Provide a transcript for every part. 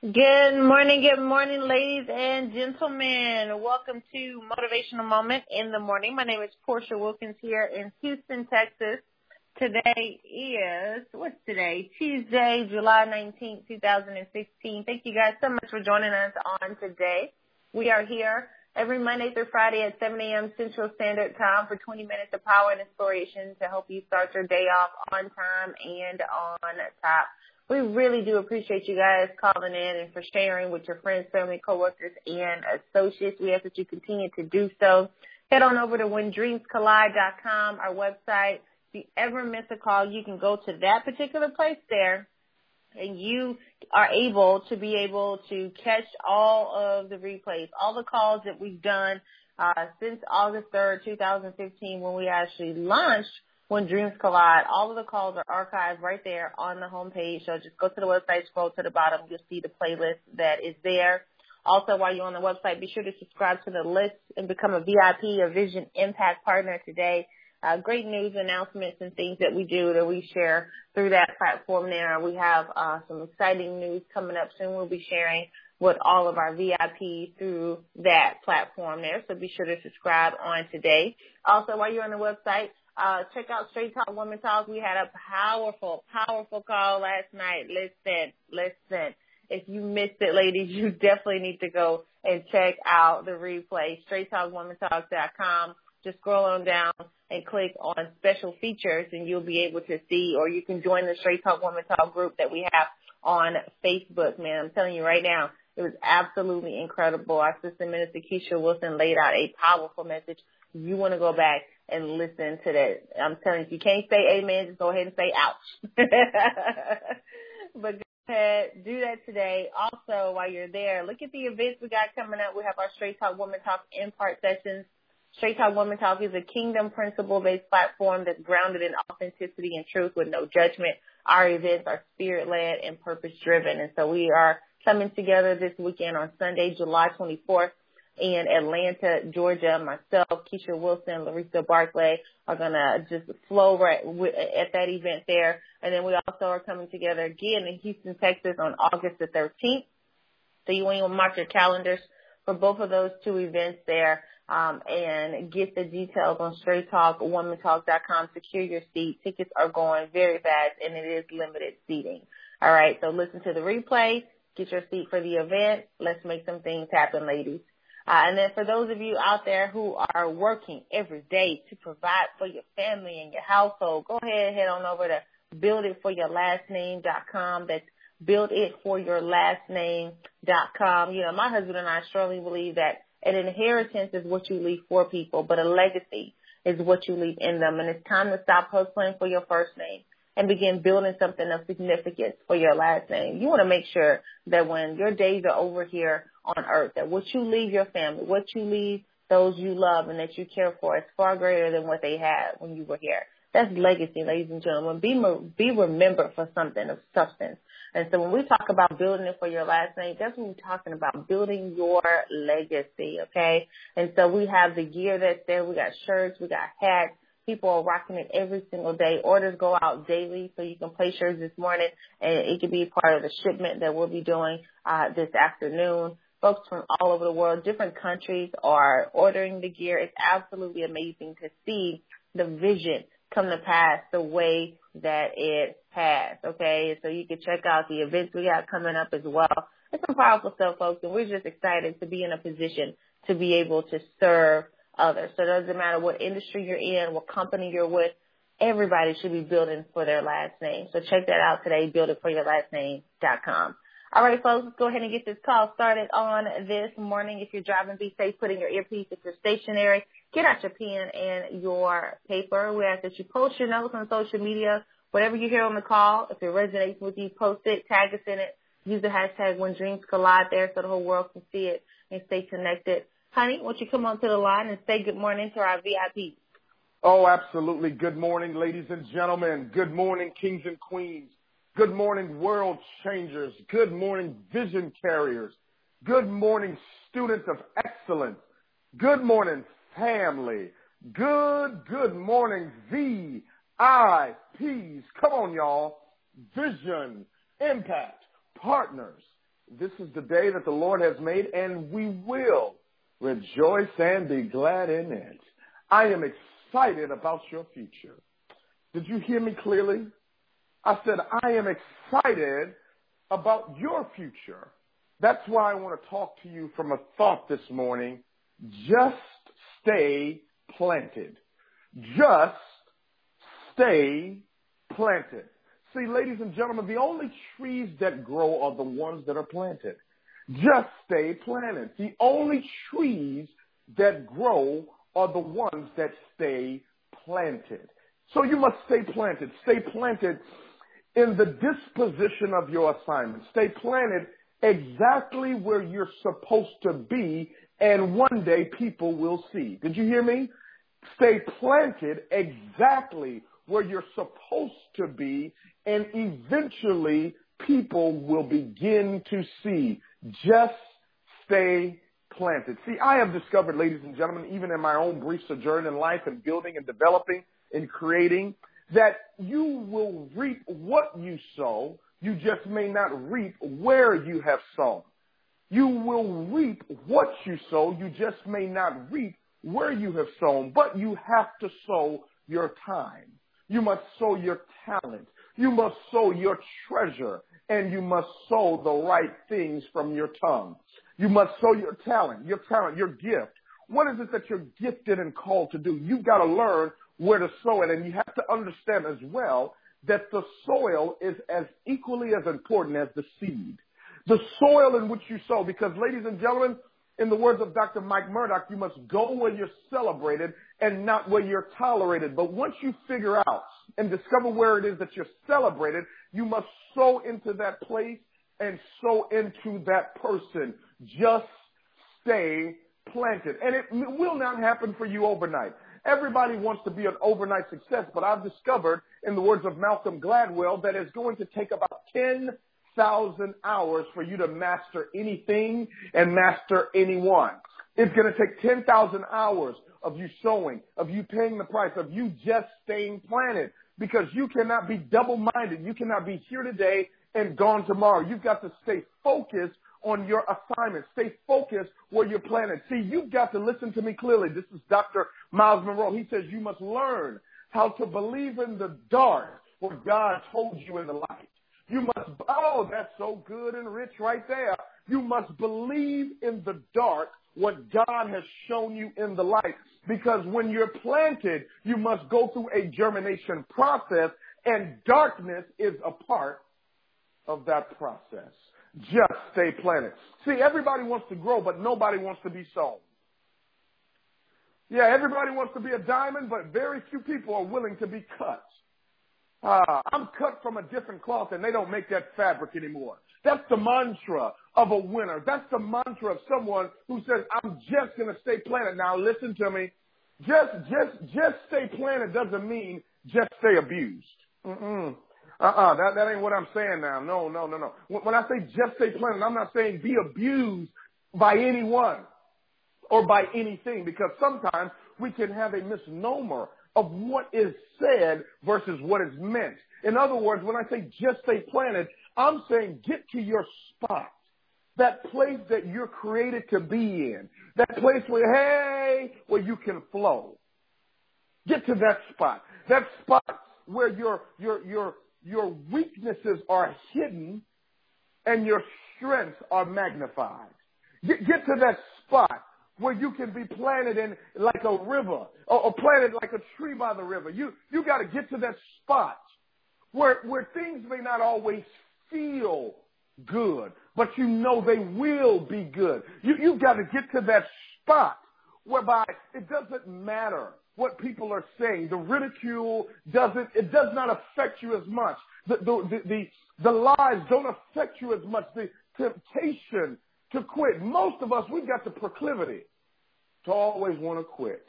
Good morning, good morning, ladies and gentlemen. Welcome to Motivational Moment in the Morning. My name is Portia Wilkins here in Houston, Texas. Today is, what's today? Tuesday, July 19th, 2016. Thank you guys so much for joining us on today. We are here every Monday through Friday at 7 a.m. Central Standard Time for 20 minutes of power and inspiration to help you start your day off on time and on top. We really do appreciate you guys calling in and for sharing with your friends, family, coworkers, and associates. We ask that you continue to do so. Head on over to whendreamscollide.com, our website. If you ever miss a call, you can go to that particular place there and you are able to be able to catch all of the replays, all the calls that we've done uh, since August 3rd, 2015 when we actually launched when dreams collide. All of the calls are archived right there on the homepage. So just go to the website, scroll to the bottom. You'll see the playlist that is there. Also, while you're on the website, be sure to subscribe to the list and become a VIP, a Vision Impact Partner today. Uh, great news announcements and things that we do that we share through that platform there. We have uh, some exciting news coming up soon. We'll be sharing with all of our VIPs through that platform there. So be sure to subscribe on today. Also, while you're on the website, uh, check out Straight Talk Women Talk. We had a powerful, powerful call last night. Listen, listen. If you missed it, ladies, you definitely need to go and check out the replay. StraightTalkWomenTalk.com. Just scroll on down and click on special features and you'll be able to see or you can join the Straight Talk Women Talk group that we have on Facebook, man. I'm telling you right now, it was absolutely incredible. Our sister minister Keisha Wilson laid out a powerful message. You want to go back and listen to that. I'm telling you, if you can't say amen, just go ahead and say ouch. but go ahead, do that today. Also, while you're there, look at the events we got coming up. We have our Straight Talk Woman Talk in part sessions. Straight Talk Woman Talk is a kingdom principle based platform that's grounded in authenticity and truth with no judgment. Our events are spirit led and purpose driven. And so we are coming together this weekend on Sunday, July 24th in Atlanta, Georgia. Myself, Keisha Wilson, Larissa Barclay are gonna just flow right at that event there. And then we also are coming together again in Houston, Texas on August the 13th. So you want to mark your calendars for both of those two events there. Um, and get the details on Straight Talk, straighttalkwomantalk.com. Secure your seat. Tickets are going very fast and it is limited seating. All right. So listen to the replay. Get your seat for the event. Let's make some things happen, ladies. Uh, and then for those of you out there who are working every day to provide for your family and your household, go ahead and head on over to builditforyourlastname.com. That's builditforyourlastname.com. You know, my husband and I strongly believe that an inheritance is what you leave for people, but a legacy is what you leave in them. And it's time to stop hustling for your first name and begin building something of significance for your last name. You want to make sure that when your days are over here on earth, that what you leave your family, what you leave those you love and that you care for is far greater than what they had when you were here. That's legacy, ladies and gentlemen. Be, be remembered for something of substance. And so when we talk about building it for your last name, that's what we're talking about, building your legacy, okay? And so we have the gear that's there. We got shirts, we got hats, People are rocking it every single day. Orders go out daily, so you can place yours this morning, and it could be part of the shipment that we'll be doing uh, this afternoon. Folks from all over the world, different countries are ordering the gear. It's absolutely amazing to see the vision come to pass the way that it has. Okay, so you can check out the events we got coming up as well. It's some powerful stuff, folks, and we're just excited to be in a position to be able to serve others. So it doesn't matter what industry you're in, what company you're with, everybody should be building for their last name. So check that out today, builditforyourlastname.com. All right, folks, let's go ahead and get this call started on this morning. If you're driving, be safe. Put in your earpiece. If you're stationary, get out your pen and your paper. We ask that you post your notes on social media. Whatever you hear on the call, if it resonates with you, post it, tag us in it. Use the hashtag when dreams collide there so the whole world can see it and stay connected. Honey, won't you come onto the line and say good morning to our VIP? Oh, absolutely. Good morning, ladies and gentlemen. Good morning, kings and queens. Good morning, world changers. Good morning, vision carriers. Good morning, students of excellence. Good morning, family. Good, good morning, VIPs. Come on, y'all. Vision, impact, partners. This is the day that the Lord has made, and we will rejoice and be glad in it. I am excited about your future. Did you hear me clearly? I said, I am excited about your future. That's why I want to talk to you from a thought this morning. Just stay planted. Just stay planted. See, ladies and gentlemen, the only trees that grow are the ones that are planted. Just stay planted. The only trees that grow are the ones that stay planted. So you must stay planted. Stay planted in the disposition of your assignment. Stay planted exactly where you're supposed to be and one day people will see. Did you hear me? Stay planted exactly where you're supposed to be and eventually people will begin to see. Just stay planted. See, I have discovered, ladies and gentlemen, even in my own brief sojourn in life and building and developing and creating, that you will reap what you sow. You just may not reap where you have sown. You will reap what you sow. You just may not reap where you have sown, but you have to sow your time. You must sow your talent. You must sow your treasure and you must sow the right things from your tongue. You must sow your talent, your talent, your gift. What is it that you're gifted and called to do? You've got to learn where to sow it and you have to understand as well that the soil is as equally as important as the seed. The soil in which you sow, because ladies and gentlemen, in the words of Dr. Mike Murdock, you must go where you're celebrated and not where you're tolerated. But once you figure out and discover where it is that you're celebrated, you must sow into that place and sow into that person. Just stay planted. And it will not happen for you overnight. Everybody wants to be an overnight success, but I've discovered, in the words of Malcolm Gladwell, that it's going to take about 10,000 hours for you to master anything and master anyone. It's going to take 10,000 hours of you sowing, of you paying the price, of you just staying planted because you cannot be double-minded. You cannot be here today and gone tomorrow. You've got to stay focused on your assignment. Stay focused where you're planted. See, you've got to listen to me clearly. This is Dr. Myles Munroe. He says you must learn how to believe in the dark what God told you in the light. You must, oh, that's so good and rich right there. You must believe in the dark what God has shown you in the light. Because when you're planted, you must go through a germination process and darkness is a part of that process. Just stay planted. See, everybody wants to grow, but nobody wants to be sown. Yeah, everybody wants to be a diamond, but very few people are willing to be cut. Uh, I'm cut from a different cloth and they don't make that fabric anymore. That's the mantra of a winner. That's the mantra of someone who says, I'm just going to stay planted. Now listen to me. Just, just, just stay planted doesn't mean just stay abused. Mm-mm. Uh-uh, that, that ain't what I'm saying now. No, no, no, no. When I say just stay planted, I'm not saying be abused by anyone or by anything because sometimes we can have a misnomer of what is said versus what is meant. In other words, when I say just stay planted, I'm saying get to your spot. That place that you're created to be in. That place where, hey, where you can flow. Get to that spot. That spot where your, your, your, your weaknesses are hidden and your strengths are magnified. Get, get to that spot where you can be planted in like a river or, or planted like a tree by the river. You, you got to get to that spot where, where things may not always feel good, but you know they will be good. You, you've got to get to that spot whereby it doesn't matter what people are saying. The ridicule doesn't, it does not affect you as much. The, the, the, the, lies don't affect you as much. The temptation to quit. Most of us, we've got the proclivity to always want to quit.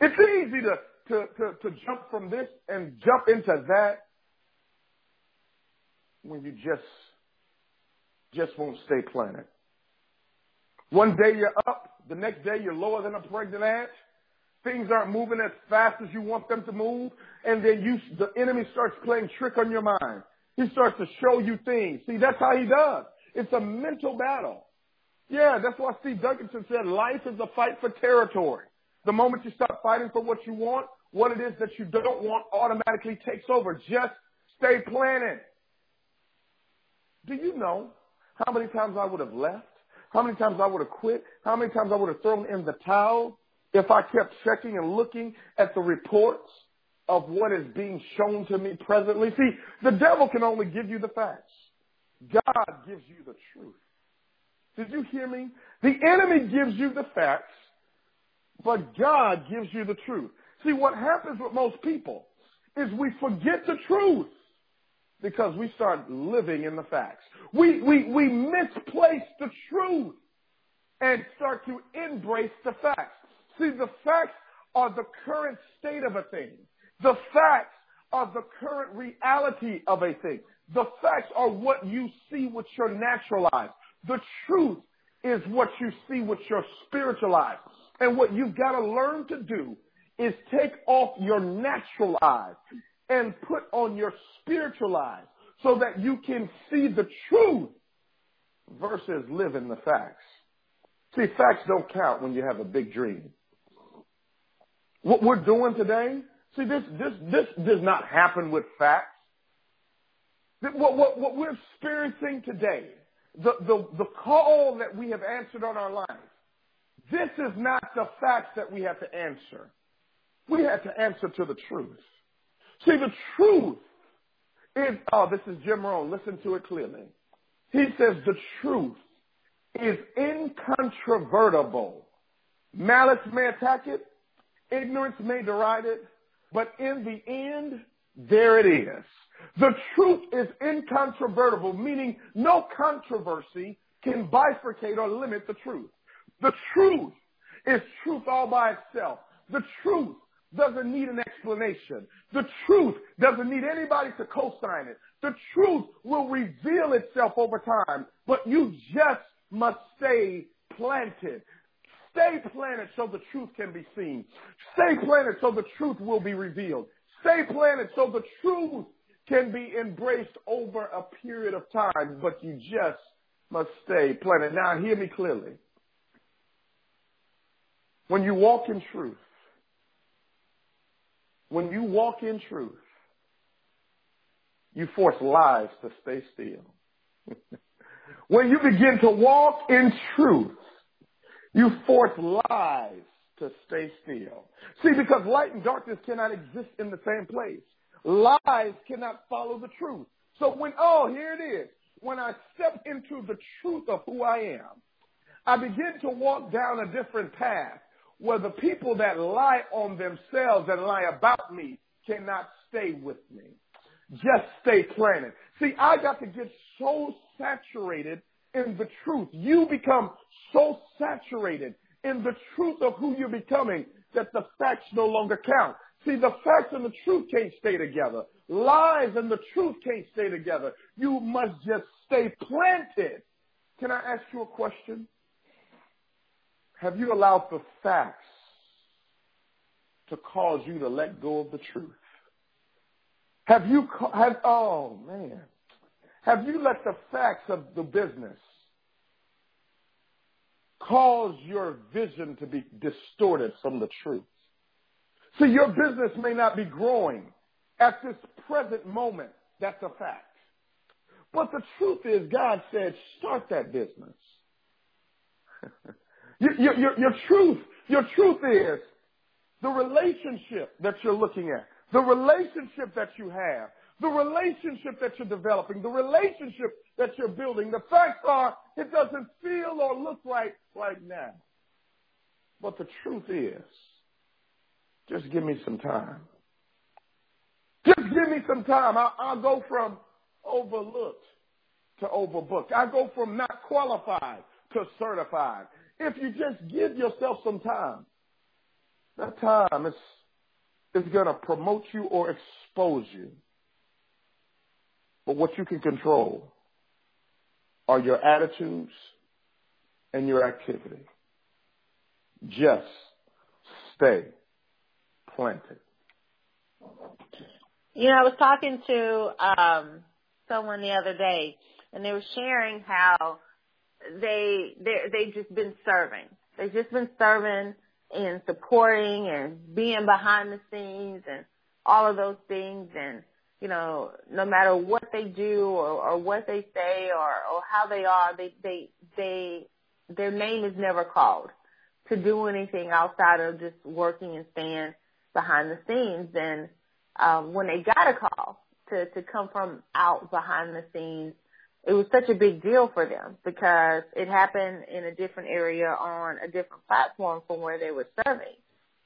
It's easy to, to, to, to jump from this and jump into that when you just, just won't stay planted. One day you're up, the next day you're lower than a pregnant ant. Things aren't moving as fast as you want them to move, and then you, the enemy starts playing trick on your mind. He starts to show you things. See, that's how he does. It's a mental battle. Yeah, that's why Steve Duncanson said life is a fight for territory. The moment you stop fighting for what you want, what it is that you don't want automatically takes over. Just stay planted. Do you know how many times I would have left? How many times I would have quit? How many times I would have thrown in the towel if I kept checking and looking at the reports of what is being shown to me presently? See, the devil can only give you the facts. God gives you the truth. Did you hear me? The enemy gives you the facts, but God gives you the truth. See, what happens with most people is we forget the truth because we start living in the facts. We, we, we misplace the truth and start to embrace the facts. See, the facts are the current state of a thing. The facts are the current reality of a thing. The facts are what you see with your natural eyes. The truth is what you see with your spiritual eyes. And what you've got to learn to do is take off your natural eyes and put on your spiritual eyes so that you can see the truth versus live in the facts. See, facts don't count when you have a big dream. What we're doing today, see, this, this, this does not happen with facts. What, what, what we're experiencing today, the, the, the call that we have answered on our lives, this is not the facts that we have to answer. We have to answer to the truth. See, the truth is, oh, this is Jim Rohn. Listen to it clearly. He says the truth is incontrovertible. Malice may attack it. Ignorance may deride it. But in the end, there it is. The truth is incontrovertible, meaning no controversy can bifurcate or limit the truth. The truth is truth all by itself. The truth doesn't need an explanation. The truth doesn't need anybody to co-sign it. The truth will reveal itself over time, but you just must stay planted. Stay planted so the truth can be seen. Stay planted so the truth will be revealed. Stay planted so the truth can be embraced over a period of time, but you just must stay planted. Now hear me clearly. When you walk in truth, when you walk in truth, you force lies to stay still. when you begin to walk in truth, you force lies to stay still. See, because light and darkness cannot exist in the same place. Lies cannot follow the truth. So when, oh, here it is. When I step into the truth of who I am, I begin to walk down a different path where the people that lie on themselves and lie about me cannot stay with me. Just stay planted. See, I got to get so saturated in the truth. You become so saturated in the truth of who you're becoming that the facts no longer count. See, the facts and the truth can't stay together. Lies and the truth can't stay together. You must just stay planted. Can I ask you a question? Have you allowed the facts to cause you to let go of the truth? Have you, have, oh man, have you let the facts of the business cause your vision to be distorted from the truth? See, your business may not be growing at this present moment. That's a fact. But the truth is, God said, start that business. Your, your, your truth, your truth is the relationship that you're looking at, the relationship that you have, the relationship that you're developing, the relationship that you're building. The facts are it doesn't feel or look right right now. But the truth is, just give me some time. Just give me some time. I'll, I'll go from overlooked to overbooked. I go from not qualified to certified if you just give yourself some time. That time is, is going to promote you or expose you. But what you can control are your attitudes and your activity. Just stay planted. You know, I was talking to um, someone the other day, and they were sharing how they they they've just been serving. They've just been serving and supporting and being behind the scenes and all of those things and you know, no matter what they do or, or what they say or, or how they are, they, they, they, their name is never called to do anything outside of just working and staying behind the scenes. And, um, when they got a call to, to come from out behind the scenes, it was such a big deal for them because it happened in a different area on a different platform from where they were serving.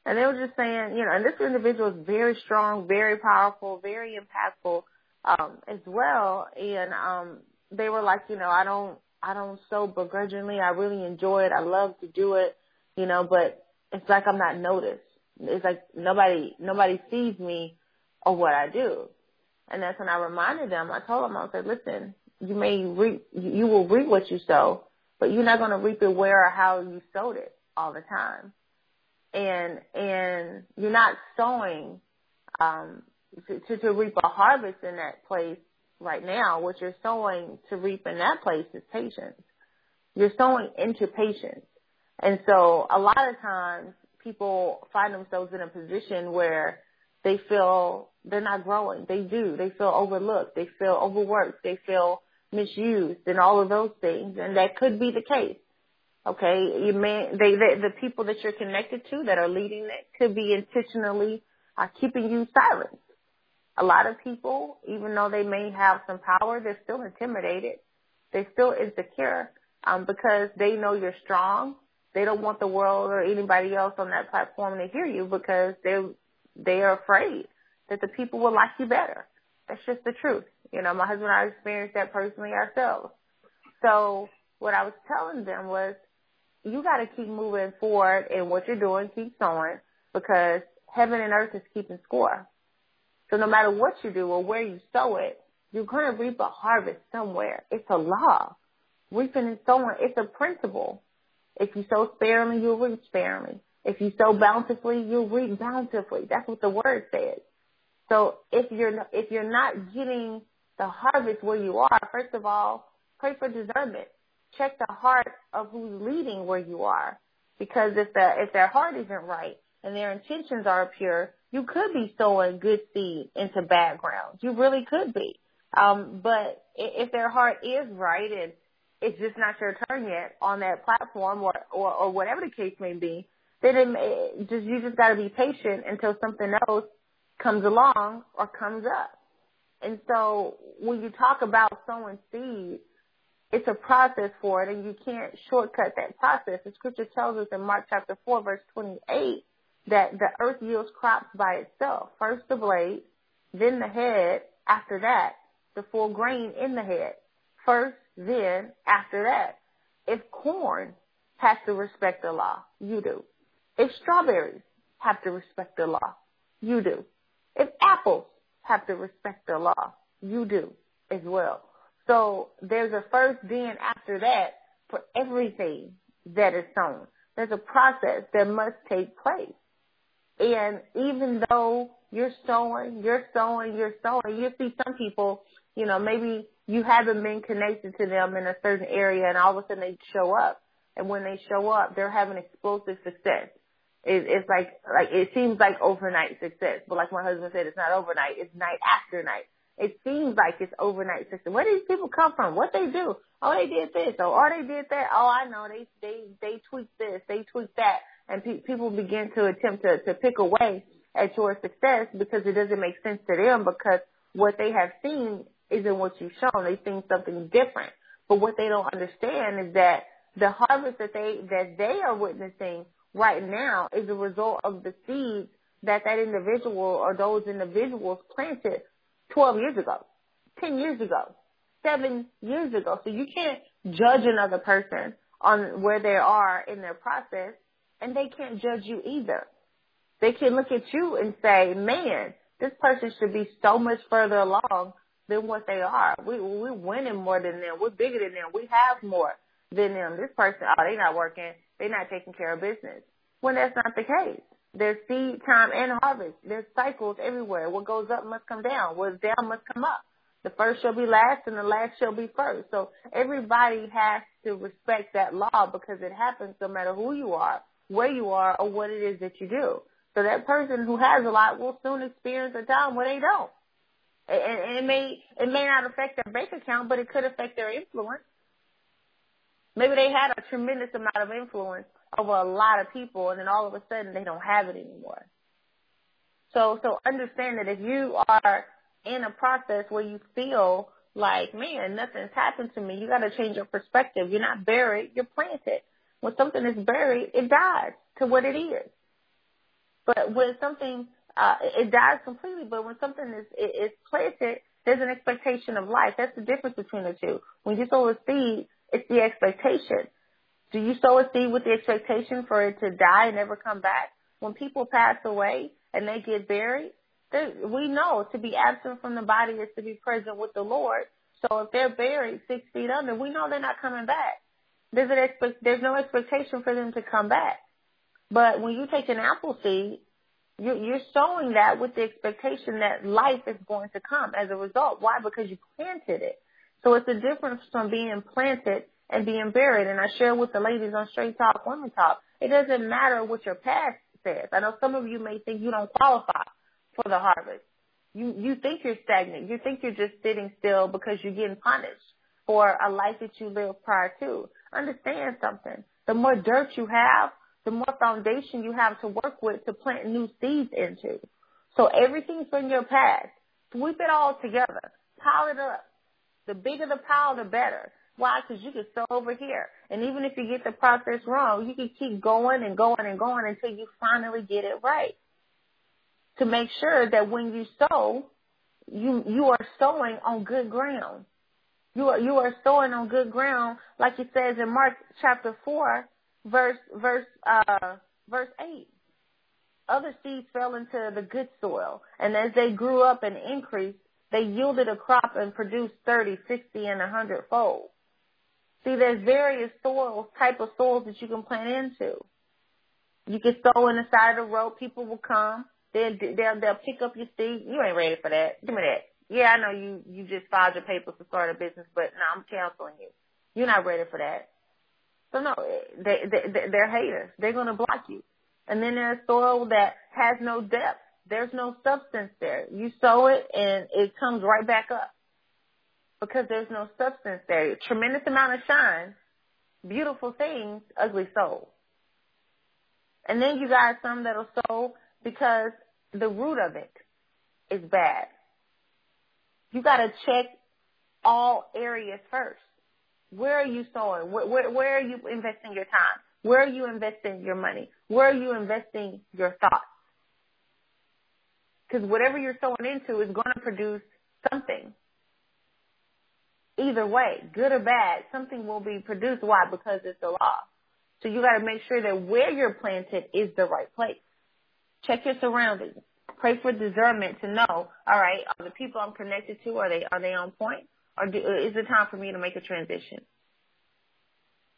And they were just saying, you know, and this individual is very strong, very powerful, very impactful, um, as well. And, um, they were like, you know, I don't, I don't so begrudgingly. I really enjoy it. I love to do it, you know, but it's like I'm not noticed. It's like nobody, nobody sees me or what I do. And that's when I reminded them, I told them, I said, listen, you may reap, you will reap what you sow, but you're not going to reap it where or how you sowed it all the time and and you're not sowing um, to, to to reap a harvest in that place right now. What you're sowing to reap in that place is patience. You're sowing into patience, and so a lot of times people find themselves in a position where they feel they're not growing. They do. They feel overlooked. They feel overworked. They feel misused and all of those things. And that could be the case. Okay, you may they, they the people that you're connected to that are leading it could be intentionally uh, keeping you silent. A lot of people, even though they may have some power, they're still intimidated. They're still insecure um, because they know you're strong. They don't want the world or anybody else on that platform to hear you because they they are afraid that the people will like you better. That's just the truth. You know, my husband and I experienced that personally ourselves. So what I was telling them was you got to keep moving forward and what you're doing, keep going, because heaven and earth is keeping score. So no matter what you do or where you sow it, you're going to reap a harvest somewhere. It's a law. Reaping and sowing, it's a principle. If you sow sparingly, you'll reap sparingly. If you sow bountifully, you'll reap bountifully. That's what the word says. So if you're if you're not getting the harvest where you are, first of all, pray for discernment check the heart of who's leading where you are. Because if the if their heart isn't right and their intentions are pure, you could be sowing good seed into bad ground. You really could be. Um, but if their heart is right and it's just not your turn yet on that platform or, or, or whatever the case may be, then it may, just you just got to be patient until something else comes along or comes up. And so when you talk about sowing seed, it's a process for it and you can't shortcut that process. The scripture tells us in Mark chapter 4 verse 28 that the earth yields crops by itself. First the blade, then the head, after that, the full grain in the head. First, then, after that. If corn has to respect the law, you do. If strawberries have to respect the law, you do. If apples have to respect the law, you do as well. So there's a first then after that for everything that is sown. There's a process that must take place. And even though you're sowing, you're sowing, you're sowing, you see some people, you know, maybe you haven't been connected to them in a certain area and all of a sudden they show up. And when they show up, they're having explosive success. It, it's like, like, it seems like overnight success. But like my husband said, it's not overnight, it's night after night. It seems like it's overnight success. Where do these people come from? What they do? Oh, they did this. Oh, or they did that. Oh, I know. They they they tweaked this. They tweaked that. And pe- people begin to attempt to to pick away at your success because it doesn't make sense to them because what they have seen isn't what you've shown. They've seen something different. But what they don't understand is that the harvest that they that they are witnessing right now is a result of the seeds that that individual or those individuals planted 12 years ago, 10 years ago, seven years ago. So you can't judge another person on where they are in their process and they can't judge you either. They can look at you and say, man, this person should be so much further along than what they are. We, we're winning more than them. We're bigger than them. We have more than them. This person, oh, they're not working. They're not taking care of business. When that's not the case. There's seed time and harvest. There's cycles everywhere. What goes up must come down. What's down must come up. The first shall be last and the last shall be first. So everybody has to respect that law because it happens no matter who you are, where you are, or what it is that you do. So that person who has a lot will soon experience a time where they don't. And it may, it may not affect their bank account, but it could affect their influence. Maybe they had a tremendous amount of influence over a lot of people and then all of a sudden they don't have it anymore. So, so understand that if you are in a process where you feel like, man, nothing's happened to me, you gotta change your perspective. You're not buried, you're planted. When something is buried, it dies to what it is. But when something, uh, it dies completely, but when something is, is planted, there's an expectation of life. That's the difference between the two. When you sow a seed, it's the expectation. Do you sow a seed with the expectation for it to die and never come back? When people pass away and they get buried, we know to be absent from the body is to be present with the Lord. So if they're buried six feet under, we know they're not coming back. There's an expect, there's no expectation for them to come back. But when you take an apple seed, you're, you're sowing that with the expectation that life is going to come as a result. Why? Because you planted it. So it's a difference from being planted and being buried. And I share with the ladies on Straight Talk, Women Talk. It doesn't matter what your past says. I know some of you may think you don't qualify for the harvest. You you think you're stagnant. You think you're just sitting still because you're getting punished for a life that you lived prior to. Understand something. The more dirt you have, the more foundation you have to work with to plant new seeds into. So everything from your past, sweep it all together, pile it up. The bigger the pile, the better. Why? Because you can sow over here. And even if you get the process wrong, you can keep going and going and going until you finally get it right. To make sure that when you sow, you, you are sowing on good ground. You are, you are sowing on good ground, like it says in Mark chapter 4, verse, verse, uh, verse 8. Other seeds fell into the good soil, and as they grew up and increased, they yielded a crop and produced 30, 60, and a 100 fold. See, there's various soils, type of soils that you can plant into. You can sow in the side of the road. People will come. They'll, they'll, they'll pick up your seed. You ain't ready for that. Give me that. Yeah, I know you, you just filed your papers to start a business, but no, I'm counseling you. You're not ready for that. So no, eh, they, they, they're haters. They're going to block you. And then there's soil that has no depth. There's no substance there. You sow it and it comes right back up because there's no substance there. Tremendous amount of shine, beautiful things, ugly soul. And then you got some that'll sow because the root of it is bad. You got to check all areas first. Where are you sowing? Where, where, where are you investing your time? Where are you investing your money? Where are you investing your thoughts? Because whatever you're sowing into is going to produce something either way, good or bad, something will be produced. Why? Because it's the law. So you got to make sure that where you're planted is the right place. Check your surroundings. Pray for discernment to know, all right, are the people I'm connected to, are they, are they on point? Or do, is it time for me to make a transition?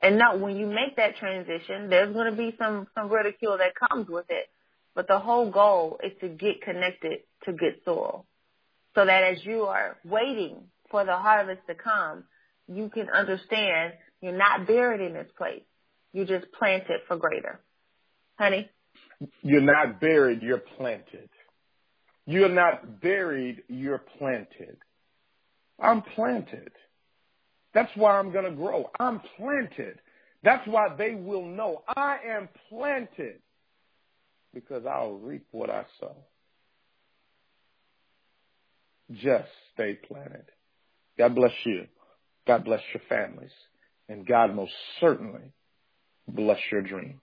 And no, when you make that transition, there's going to be some, some ridicule that comes with it. But the whole goal is to get connected to good soil. So that as you are waiting for the harvest to come, you can understand you're not buried in this place. You just planted for greater. Honey? You're not buried, you're planted. You're not buried, you're planted. I'm planted. That's why I'm going to grow. I'm planted. That's why they will know I am planted because I'll reap what I sow. Just stay planted. God bless you. God bless your families. And God most certainly bless your dreams.